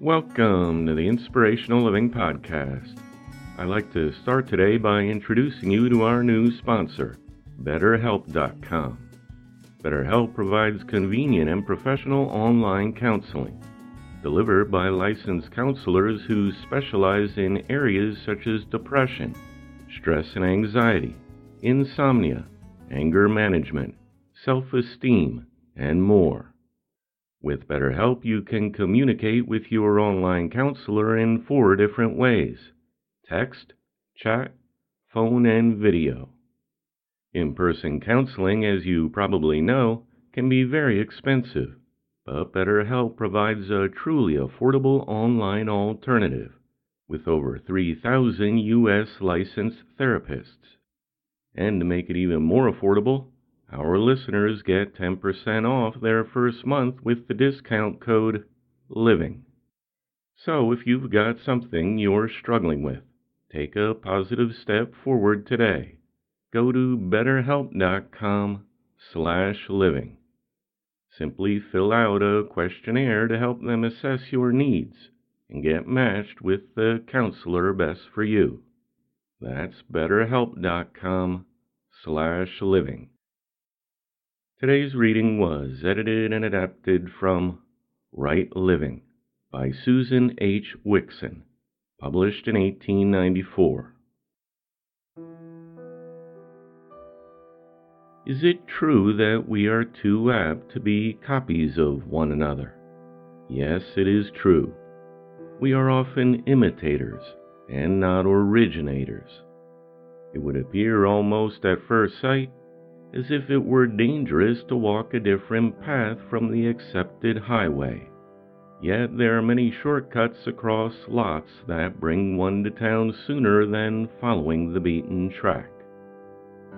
Welcome to the Inspirational Living Podcast. I'd like to start today by introducing you to our new sponsor, BetterHelp.com. BetterHelp provides convenient and professional online counseling delivered by licensed counselors who specialize in areas such as depression, stress and anxiety, insomnia, anger management, self esteem, and more. With BetterHelp, you can communicate with your online counselor in four different ways text, chat, phone, and video. In person counseling, as you probably know, can be very expensive, but BetterHelp provides a truly affordable online alternative with over 3,000 U.S. licensed therapists. And to make it even more affordable, our listeners get 10% off their first month with the discount code LIVING. So if you've got something you're struggling with, take a positive step forward today go to betterhelp.com slash living. Simply fill out a questionnaire to help them assess your needs and get matched with the counselor best for you. That's betterhelp.com slash living. Today's reading was edited and adapted from Right Living by Susan H. Wixon, published in 1894. Is it true that we are too apt to be copies of one another? Yes, it is true. We are often imitators and not originators. It would appear almost at first sight as if it were dangerous to walk a different path from the accepted highway. Yet there are many shortcuts across lots that bring one to town sooner than following the beaten track.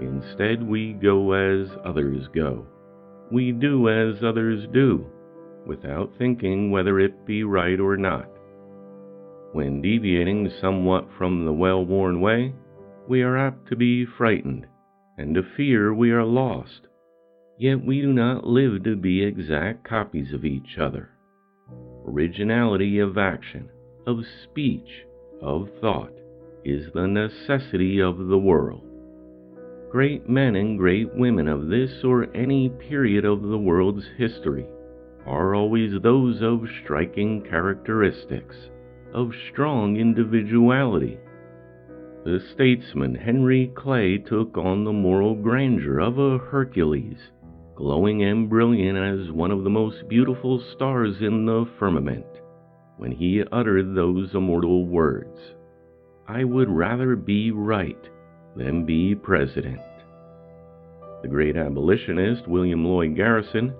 Instead, we go as others go. We do as others do, without thinking whether it be right or not. When deviating somewhat from the well worn way, we are apt to be frightened and to fear we are lost. Yet we do not live to be exact copies of each other. Originality of action, of speech, of thought is the necessity of the world. Great men and great women of this or any period of the world's history are always those of striking characteristics, of strong individuality. The statesman Henry Clay took on the moral grandeur of a Hercules, glowing and brilliant as one of the most beautiful stars in the firmament, when he uttered those immortal words I would rather be right than be president. The great abolitionist William Lloyd Garrison,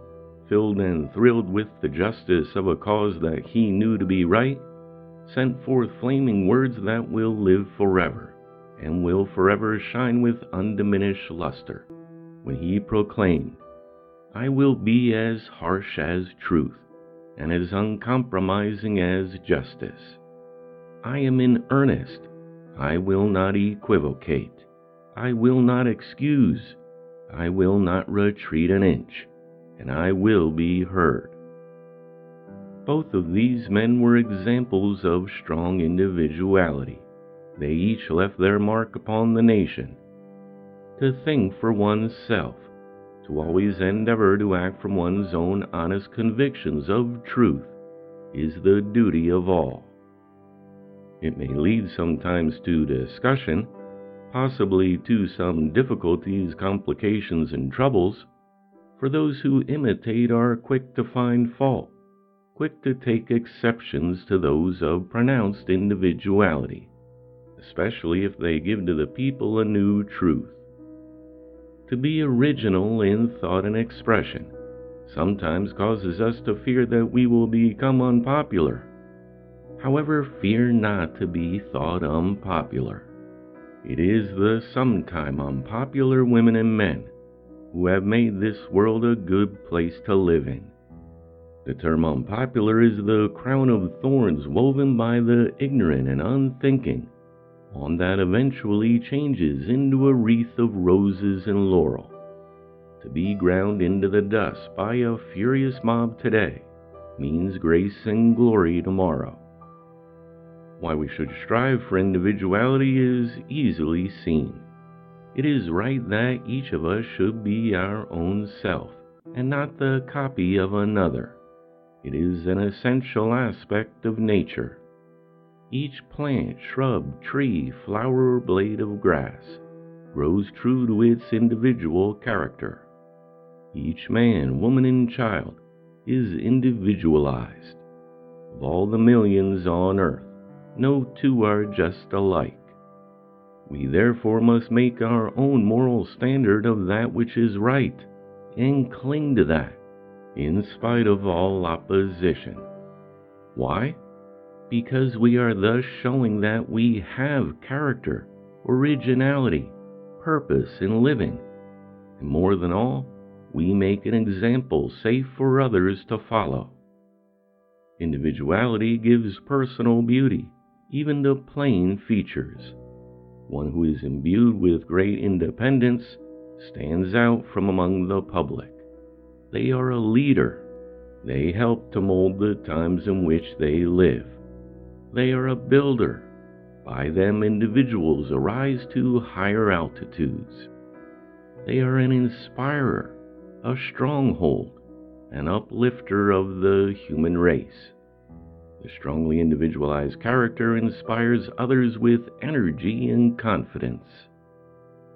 filled and thrilled with the justice of a cause that he knew to be right, sent forth flaming words that will live forever and will forever shine with undiminished luster when he proclaimed, I will be as harsh as truth and as uncompromising as justice. I am in earnest. I will not equivocate. I will not excuse. I will not retreat an inch, and I will be heard. Both of these men were examples of strong individuality. They each left their mark upon the nation. To think for oneself, to always endeavor to act from one's own honest convictions of truth, is the duty of all. It may lead sometimes to discussion, possibly to some difficulties, complications, and troubles, for those who imitate are quick to find fault, quick to take exceptions to those of pronounced individuality, especially if they give to the people a new truth. To be original in thought and expression sometimes causes us to fear that we will become unpopular. However, fear not to be thought unpopular. It is the sometime unpopular women and men who have made this world a good place to live in. The term unpopular is the crown of thorns woven by the ignorant and unthinking, on that eventually changes into a wreath of roses and laurel, to be ground into the dust by a furious mob today, means grace and glory tomorrow. Why we should strive for individuality is easily seen. It is right that each of us should be our own self and not the copy of another. It is an essential aspect of nature. Each plant, shrub, tree, flower, blade of grass grows true to its individual character. Each man, woman, and child is individualized. Of all the millions on earth, no two are just alike. We therefore must make our own moral standard of that which is right and cling to that in spite of all opposition. Why? Because we are thus showing that we have character, originality, purpose in living, and more than all, we make an example safe for others to follow. Individuality gives personal beauty, even to plain features. One who is imbued with great independence stands out from among the public. They are a leader. They help to mold the times in which they live. They are a builder. By them, individuals arise to higher altitudes. They are an inspirer, a stronghold, an uplifter of the human race. The strongly individualized character inspires others with energy and confidence.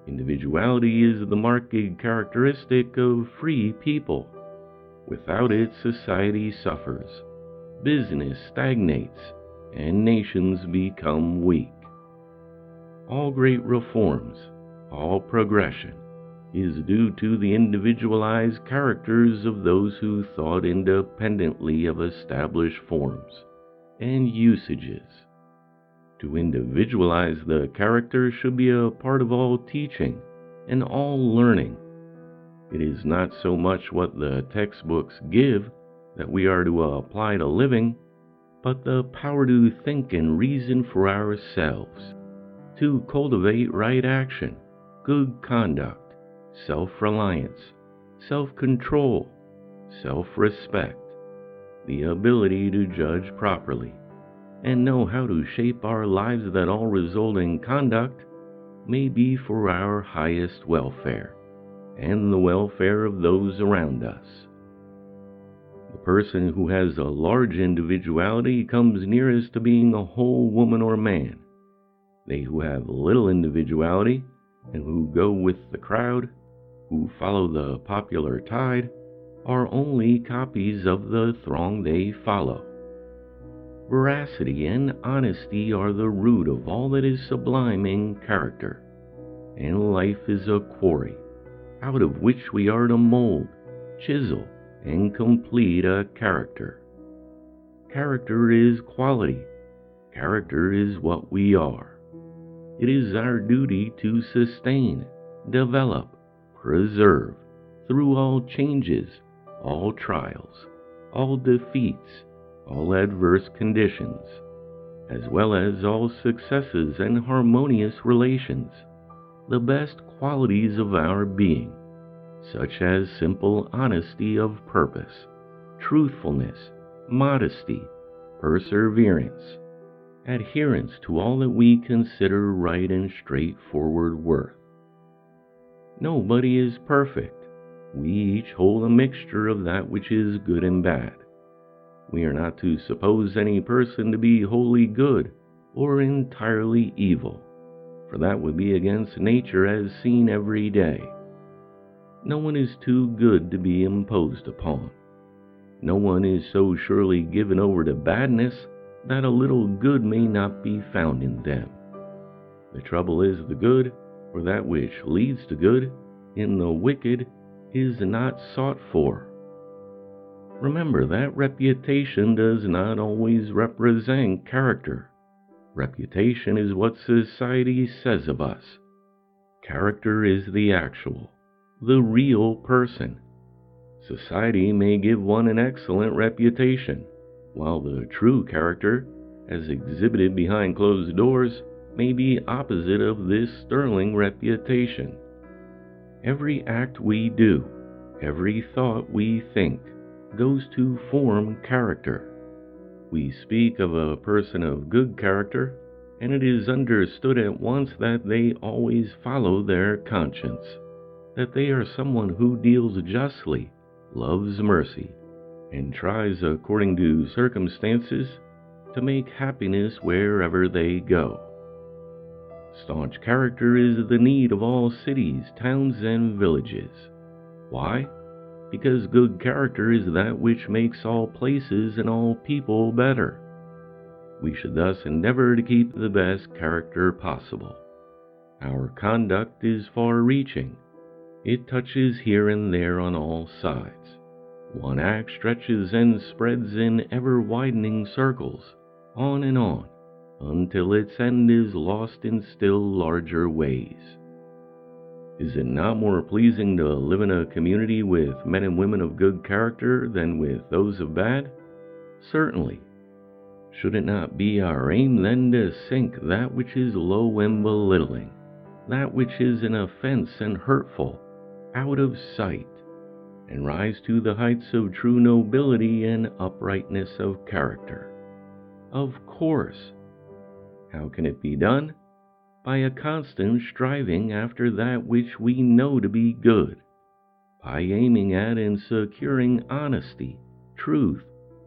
Individuality is the marked characteristic of free people. Without it, society suffers, business stagnates, and nations become weak. All great reforms, all progression, is due to the individualized characters of those who thought independently of established forms and usages. To individualize the character should be a part of all teaching and all learning. It is not so much what the textbooks give that we are to apply to living, but the power to think and reason for ourselves, to cultivate right action, good conduct, self reliance, self control, self respect, the ability to judge properly and know how to shape our lives that all result in conduct may be for our highest welfare and the welfare of those around us. The person who has a large individuality comes nearest to being a whole woman or man. They who have little individuality and who go with the crowd, who follow the popular tide, are only copies of the throng they follow. Veracity and honesty are the root of all that is sublime in character, and life is a quarry out of which we are to mold, chisel, and complete a character. Character is quality. Character is what we are. It is our duty to sustain, develop, preserve, through all changes, all trials, all defeats, all adverse conditions, as well as all successes and harmonious relations, the best qualities of our being, such as simple honesty of purpose, truthfulness, modesty, perseverance, adherence to all that we consider right and straightforward worth. Nobody is perfect. We each hold a mixture of that which is good and bad. We are not to suppose any person to be wholly good or entirely evil, for that would be against nature as seen every day. No one is too good to be imposed upon. No one is so surely given over to badness that a little good may not be found in them. The trouble is the good, or that which leads to good, in the wicked is not sought for Remember that reputation does not always represent character. Reputation is what society says of us. Character is the actual, the real person. Society may give one an excellent reputation, while the true character, as exhibited behind closed doors, may be opposite of this sterling reputation. Every act we do, every thought we think, goes to form character. We speak of a person of good character, and it is understood at once that they always follow their conscience, that they are someone who deals justly, loves mercy, and tries according to circumstances to make happiness wherever they go. Staunch character is the need of all cities, towns, and villages. Why? Because good character is that which makes all places and all people better. We should thus endeavor to keep the best character possible. Our conduct is far reaching. It touches here and there on all sides. One act stretches and spreads in ever widening circles, on and on, until its end is lost in still larger ways. Is it not more pleasing to live in a community with men and women of good character than with those of bad? Certainly. Should it not be our aim then to sink that which is low and belittling, that which is an offense and hurtful, out of sight, and rise to the heights of true nobility and uprightness of character? Of course. How can it be done? By a constant striving after that which we know to be good, by aiming at and securing honesty, truth,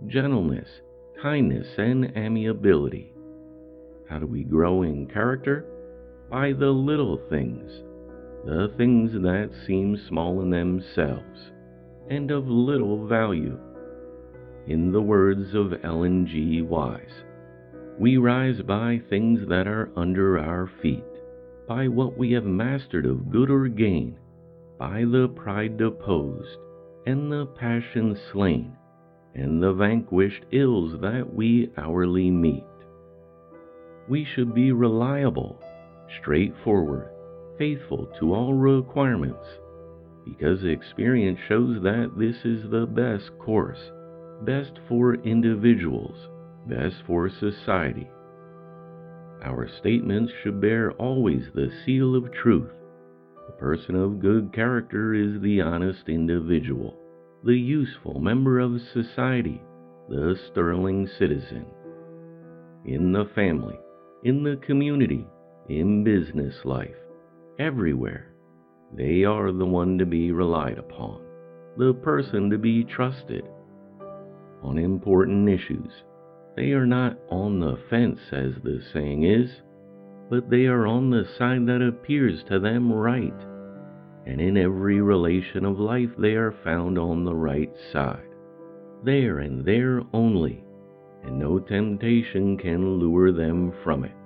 gentleness, kindness, and amiability. How do we grow in character? By the little things, the things that seem small in themselves and of little value. In the words of Ellen G. Wise, we rise by things that are under our feet, by what we have mastered of good or gain, by the pride deposed, and the passion slain, and the vanquished ills that we hourly meet. We should be reliable, straightforward, faithful to all requirements, because experience shows that this is the best course, best for individuals, best for society. Our statements should bear always the seal of truth. The person of good character is the honest individual the useful member of society, the sterling citizen. In the family, in the community, in business life, everywhere, they are the one to be relied upon, the person to be trusted. On important issues, they are not on the fence, as the saying is, but they are on the side that appears to them right and in every relation of life they are found on the right side. There and there only, and no temptation can lure them from it.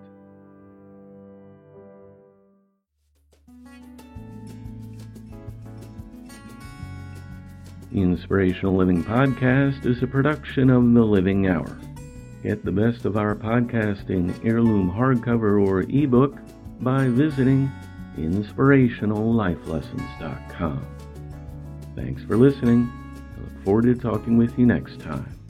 The Inspirational Living Podcast is a production of The Living Hour. Get the best of our podcast in heirloom hardcover or ebook by visiting inspirationallifelessons.com. Thanks for listening. I look forward to talking with you next time.